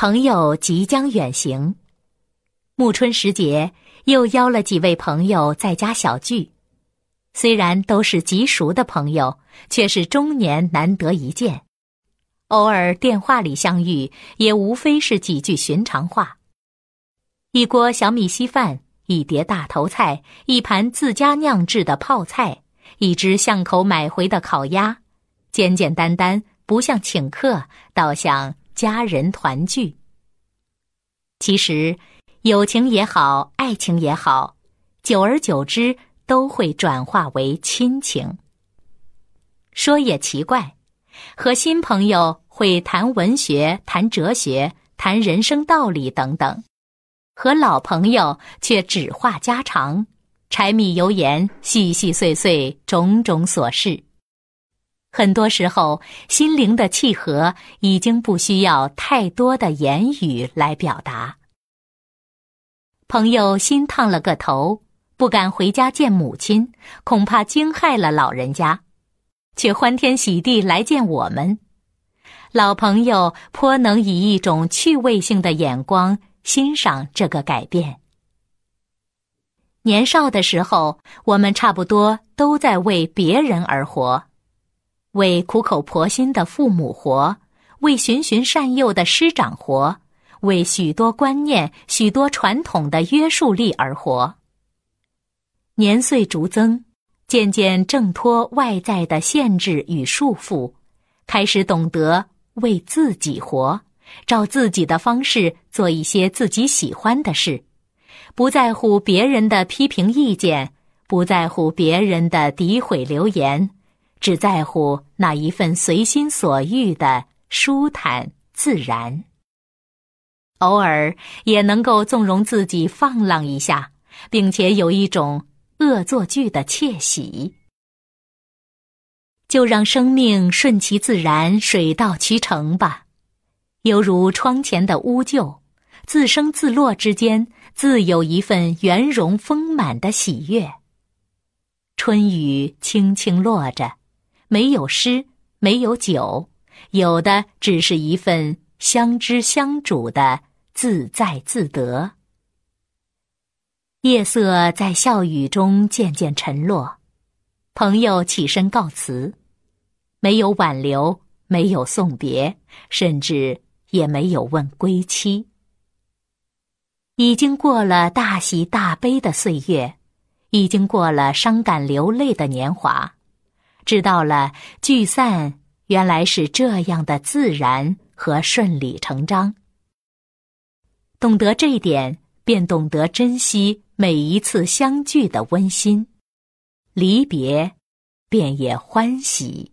朋友即将远行，暮春时节，又邀了几位朋友在家小聚。虽然都是极熟的朋友，却是终年难得一见。偶尔电话里相遇，也无非是几句寻常话。一锅小米稀饭，一碟大头菜，一盘自家酿制的泡菜，一只巷口买回的烤鸭，简简单单。不像请客，倒像家人团聚。其实，友情也好，爱情也好，久而久之都会转化为亲情。说也奇怪，和新朋友会谈文学、谈哲学、谈人生道理等等，和老朋友却只话家常，柴米油盐，细细碎碎，种种琐事。很多时候，心灵的契合已经不需要太多的言语来表达。朋友心烫了个头，不敢回家见母亲，恐怕惊害了老人家，却欢天喜地来见我们。老朋友颇能以一种趣味性的眼光欣赏这个改变。年少的时候，我们差不多都在为别人而活。为苦口婆心的父母活，为循循善诱的师长活，为许多观念、许多传统的约束力而活。年岁逐增，渐渐挣脱外在的限制与束缚，开始懂得为自己活，照自己的方式做一些自己喜欢的事，不在乎别人的批评意见，不在乎别人的诋毁流言。只在乎那一份随心所欲的舒坦自然，偶尔也能够纵容自己放浪一下，并且有一种恶作剧的窃喜。就让生命顺其自然，水到渠成吧，犹如窗前的乌桕，自生自落之间，自有一份圆融丰满的喜悦。春雨轻轻落着。没有诗，没有酒，有的只是一份相知相主的自在自得。夜色在笑语中渐渐沉落，朋友起身告辞，没有挽留，没有送别，甚至也没有问归期。已经过了大喜大悲的岁月，已经过了伤感流泪的年华。知道了，聚散原来是这样的自然和顺理成章。懂得这一点，便懂得珍惜每一次相聚的温馨，离别，便也欢喜。